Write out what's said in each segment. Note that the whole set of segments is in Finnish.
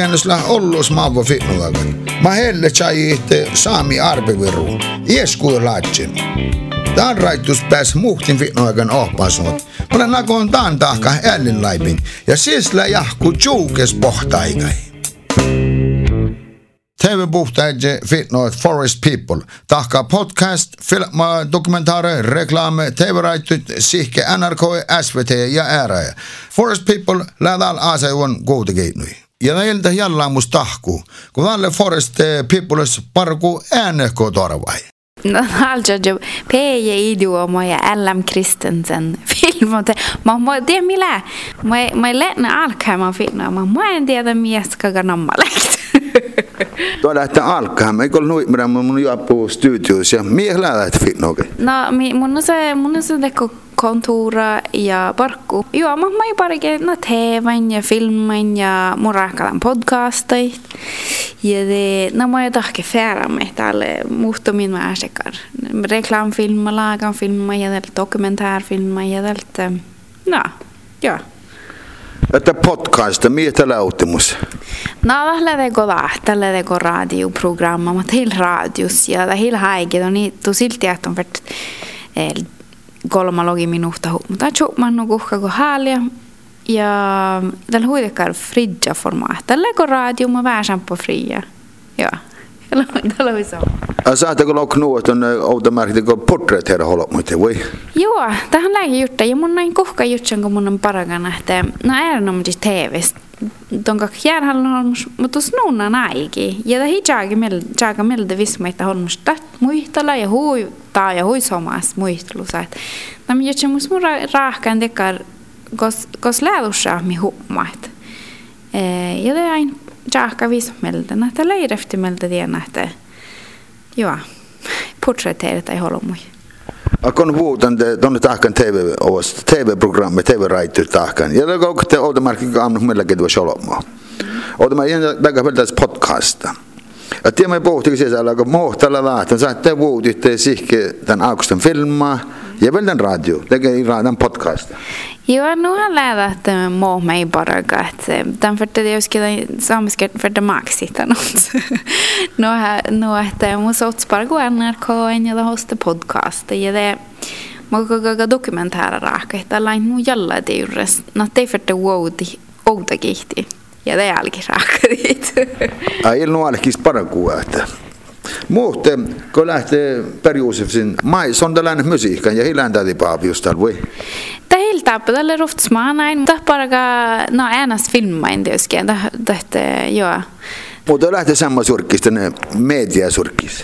Kuutikennusla ollus maavo fitnuagan. Mä helle chai itte saami arpeviru. Ieskuu laitsin. Tän raitus pääs muhtin fitnuagan ohpasut. Mä nakoon taan tahka ällin laipin. Ja sisla jahku tjuukes pohtaikai. TV-puhtaidje fitnoit Forest People. Tahka podcast, filma, dokumentaare, reklame, TV-raitut, sihke NRK, SVT ja ääräjä. Forest People lähdal asejuon kuutekeitnui. Ja näiltä jälleen musta tahku, kun tälle Forest Peoples parku äänekko torvai. No alltså jo PJ idioma ja LM Kristensen film och ma ma det millä ma ma lätna alkama filma ma ma en tiedä mieska ganammalekt Tuo lähtee alkaa. Mä ei ole nui, mitä mun juoppu studios ja mies lähtee fitnoke. No mun on se mun on se teko kontora ja parkku. Joo, mä mä parikin no teevan ja filman ja mun rahkalan podcastait. Ja det, no mä tahke färame tälle muhtumin mä äsekar. Reklamfilma, lagan filma ja tälle dokumentärfilma ja tälle. No, joo. Että podcast, mitä läutimus? No, tällä teko tällä teko radioprogramma, mutta heillä radios ja heillä haikit niin tu silti että on vert kolma logi minuutta mutta chupman kuhka ko haalia ja tällä huidekar fridja formaat. Tällä teko radio mä vähän på fria. Ja. Tällä on sama. Saatteko lok nuot on automärkit kun portrait herra holot mutta voi. Joo, tähän lägi jutta ja mun näin kuhka jutsan kun mun on paragana että no äärenomasti TVstä tonka järhalmus, mutta snuuna naiki. Ja tämä hijaagi jaga miltä vismaita honnusta muistella ja huitaa ja huisomaas muistelusa. Nämä jutsan mus mun rahkaan tekar, kos, kos lähdussaa mi huomaat. Ja tämä aina jaga vismeltä, että leirefti meltä tiedä, että joo, porträtteeret ei holomui. Akon vuotan de tahkan TV ovas TV programme TV raitu tahkan. Ja lego te oda marki amnu mella kedwa sholommo. Oda ma yen daga peltas podcasta. Ja tiemme pohti siis ala kun mohtalla laatan saatte vuotitte sihke tämän augustin filmaa ja tämän radio, tekee tämän podcasta. Joo, nu har lärt att må mig bara gott. Den för det jag skulle samiska för det max sitta något. Nu har nu att måste åt bara gå NRK en eller hosta podcast. Ja det Mä dokumentära raaka, että lain nu jalla det ju rest. Det för det wow det kihti. Ja det alki raaka dit. Ai nu alkis paraku että Muuten, kun lähtee Per Joosefsin mais on tällainen ja hilään täti Eldab, det eller ofte smanein. Det er bare noe eneste filmen, det husker jeg. Dette gjør jeg. Mutta olette samma surkis tänne mediasurkis?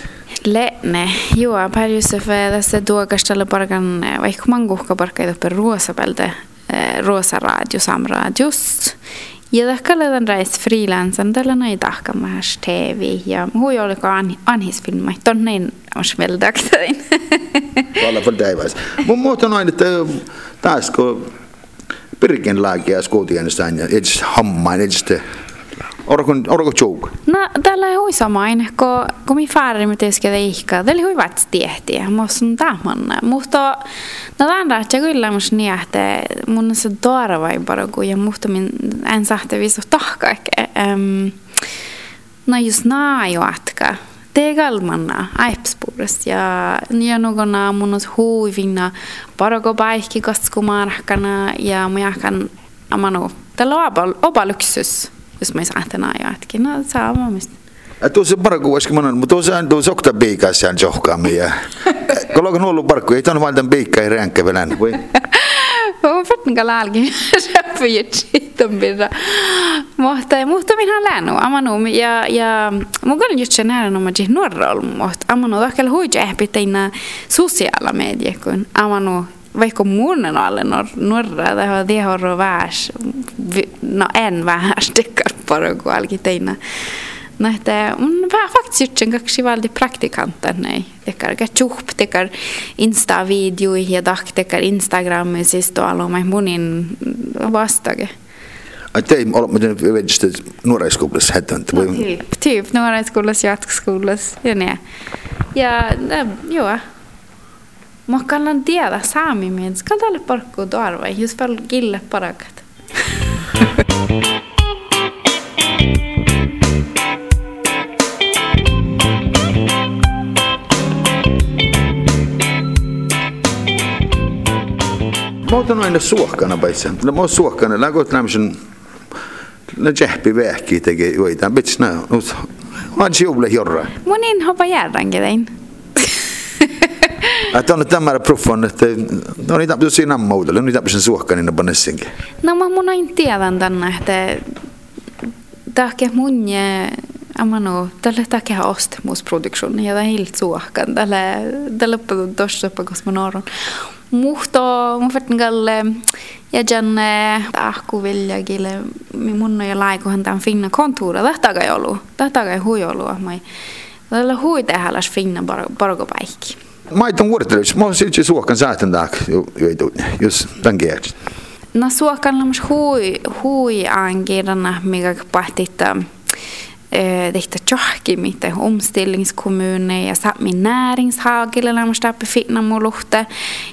Leene, joo, Pärjusef eh, tässä tuokastalla parkan, eh, vaikka manguhka parkkaita per ruosapelta, eh, ruosaradio, samradios. Ja tällä on reis freelansan, tällä näin tahka mahas TV ja hui oliko anhisfilma, tonnein os vielä taktain. Valla för dig vas. Mun muuta noin, että taas kun pirkin lääkiä skuutienestään ja itse hammain, itse Tjouk? No, tällä hui samain, kun, kun mi färre med det ska det det hui vats tehtiä, måste tämän. Mutta, no tämän rahtja kyllä niin, että mun se dorvai bara kun ja muhta min en sahte visu tahka, um, no just naa jo atka. Tegalmanna aipspurus ja nogona mun on hui vinna bara kun paikki kaskumarkkana ja mun jahkan amanu. Tällä on oba luksus jos mä saan ajatkin. No sama mistä. Tuossa parku äsken mä mutta tuossa on tuossa okta biikassa on johkaamme ja on ollut parku, ei tämän valtan biikka ei ränkkä velän. Voi. Mä fått kalla rappujet sitten bidra. Mutta mutta minä länu amanu ja ja mun kan just nähdä no mä nuorra mutta amanu dakkel huija ehpiteina sosiaala media kun amanu vaikka mun on alle norra, det har det har värs, no en värs tycker bara gå alki teina. No, että on vähän faktiskt sen kaksi valdi praktikanten, nej. Tekar katsup, tekar Insta-video ja dak, tekar Instagram, siis tuolla mä munin vastage. Är med vedste nuoriskunnassa hätän. No, typ, typ nuoriskunnassa, jatkoskoulussa ja ne. Ja, joo. Mokkalan tiedä saamimin, skatalle porkkuu tuorva, jos paljon kille parakat. Mä otan aina suohkana päissään. Mä oon suohkana, lä kot lämsin... Lä tsehpi vähki tekee joitain, pits nää. Mä oon siulle jorra. Mun en hopa järrankin tein. Että on tämä proffon, että no niitä pitäisi siinä muudelle, niitä niin panessinkin. No mä mun aina tiedän tänne, että tahke mun amano tälle takia ostemusproduktion ja helt suokan tälle tälle på tossa på kosmonoron. Muhto mun fattingalle ja janne ahku viljagille mun ja laikohan tämän finna kontuura tahtaga jolu. Tahtaga huijolu mai. Tällä hui tehdäläs finna parkopäikki. Maiton vuortelus, mä oon sitten suokan säätän taak, jos tämän kerran. No suokan lämmäs hui, hui angirana, mikä pahtittaa tehtä johki, mitä omställningskommuner ja satt min näringshagel när man stappar fitna moluhta.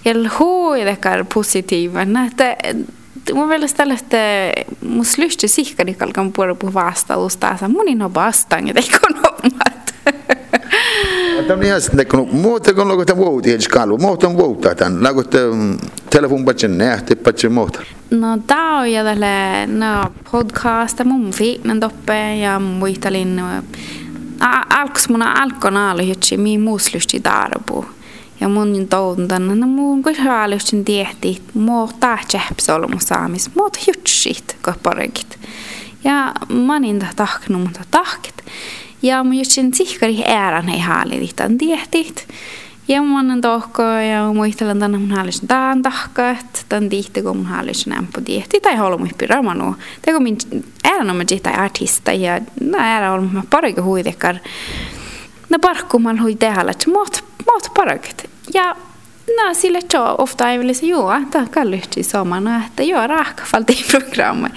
Ja hui dekar positiva. Että mun mielestä että mun slysti sihkani kalkan puolella vastausta. Munin on vastaan, että omat. Tämä on ihan sitten, kun muuta kun lagotaan vuotia, edes kalvu, muuta on vuotta tämän, lagotaan telefon patsin nähti, patsin muuta. No tää on ja tälle no, podcasta mun fiinan toppe ja muistelin alkus mun alkonaali hitsi mi muuslysti tarbu. Ja mun tountan, no mun kun haalystin tiehti, muu tahtsi mun saamis, muut hitsit, kun. Ja manin tahknu, mutta. Ja mun just sen sihkari äärän ei haalidihtan tiehtit. Ja mun on tohko ja muistelen tänne mun haluaisin taan tahka, että tämän tihti kun mun haluaisin ämpö tiehti tai haluan pyrä manu. Teko min äärän on mä artista ja no äärän on mä parikko huidekar. No parkku man hui tehdä, että muut parikot. Ja No, sille to ofta ei se joo, että kallyhti samana, että joo, rahkafalti programma.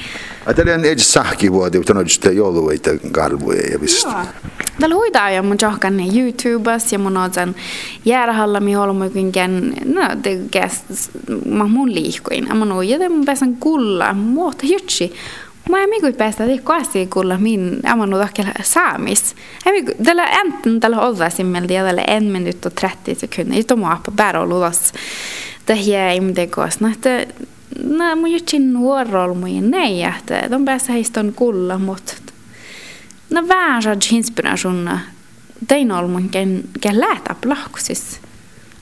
Että on ei sahki vuoti, mutta on just jouluita kalvoja ja visst. Tällä huitaa ja mun johkan YouTubes ja mun otan järhalla mi holmuikin no det gas mä mun liikkuin. Mä mun ja mun pääsen kulla, muuta jutsi. Mä en miku päästä det koasi kulla min amanu dakkela saamis. Ei tällä enten tällä olla simmelti ja tällä en minut och 30 sekunder. Just om appa bara lulas. Det här är inte kostnad. No, mun jutsi nuorol mun nej, että de päässä heistä on kulla, mutta no väärad inspirationna. Tein ol mun ken, ken lähtää plahkusis.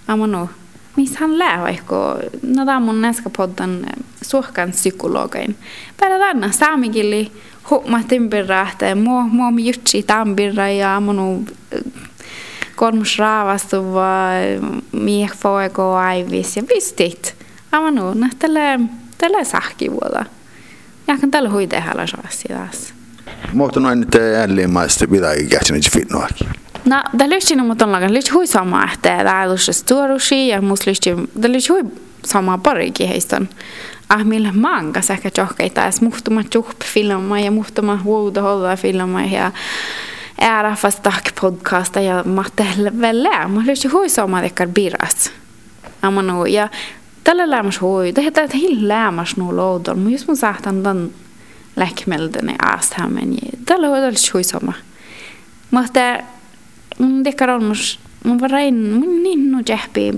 Amanu, missä hän lää vaikka, no mun näska poddan suhkan psykologein. Päällä tänne saamikilli huomatin birra, että mua, mua mi jutsi tämän birra ja amanu kolmus raavastu vai mieh aivis ja vistit. Amanu, no tällä, tällä sahkivuoda. Ja kan tällä hui tehdä taas. Mutta noin nyt jälleen maista pitääkin käsin, että fitnoakin. No, det lyssnar mot de lagen. Lyssnar hui sama, että det är lust storushi ja mus lyssnar. Det lyssnar hui sama parikki heistä. Ah, millä manga säkä johkeita, ja muhtuma juhp filma ja muhtuma huuda holla filma ja ära fast tack podcasta ja matte väl Mä lyssnar hui sama dekar biras. Amano ja tällä lämmäs hui. Det heter att hill lämmäs nu lådor. Men just mun sahtan den läkmeldene aastamen ja tällä hui tällä hui sama. Mutta mun dekar on mus mun var rein mun ninnu jähpi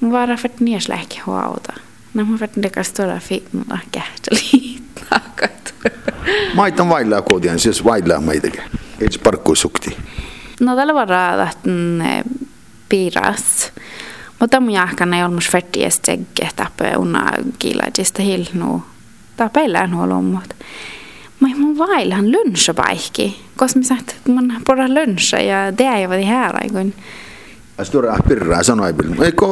mun var rafet nies lähki huauta. Nämä mun vet dekar stora fitna kähteli. Takat. Maitan vailla koodian, siis vailla maitäkin. Ei parkku sukti. No tällä var raadatten piras. Mutta mun jahkan ei olmus färdiga stegge tappe unna kilaisista hilnu. Tapeillaan huolun, mutta mä mun vailan lunchapaikki. Koska mä sagt, että mun porra luncha ja det är ju vad det här är. Stora pirraa sanoi bil. Eikö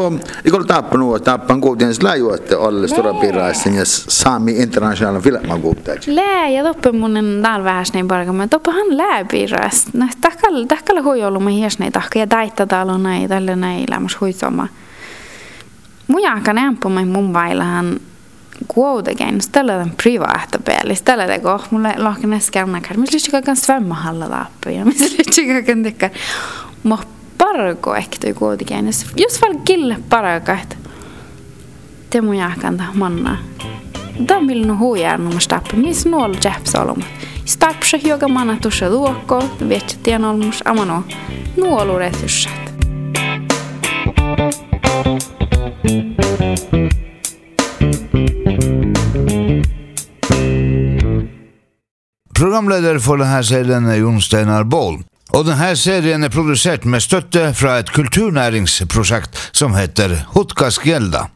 eikö tappanut tappan kuitenkin läju että alle stora pirraa ja saami international filma kuuttaa. Lää ja toppe mun dal vähäs niin parka mä toppe han lää pirras. No takal takal hui ollut mä hies nei tahka ja taita talo nei tälle nei lämmäs hui sama. Mun jaakan mä mun vailahan kuitenkin ställa den privata peli ställa det går mulle lohken äsken kar mis lystiga kan svömmahalla läppä ja mis lystiga kan tekka mo parko ehto kuitenkin just fall kille paraka että te mun ta manna da mil no hujar no stappa mis nol japs olom stapsa hioga manna tussa luokko vet tien olmus amano nuolu Programleder for denne serien er Jon Steinar och Og denne serien er produsert med støtte fra et kulturnæringsprosjekt som heter Hutkaskjelda.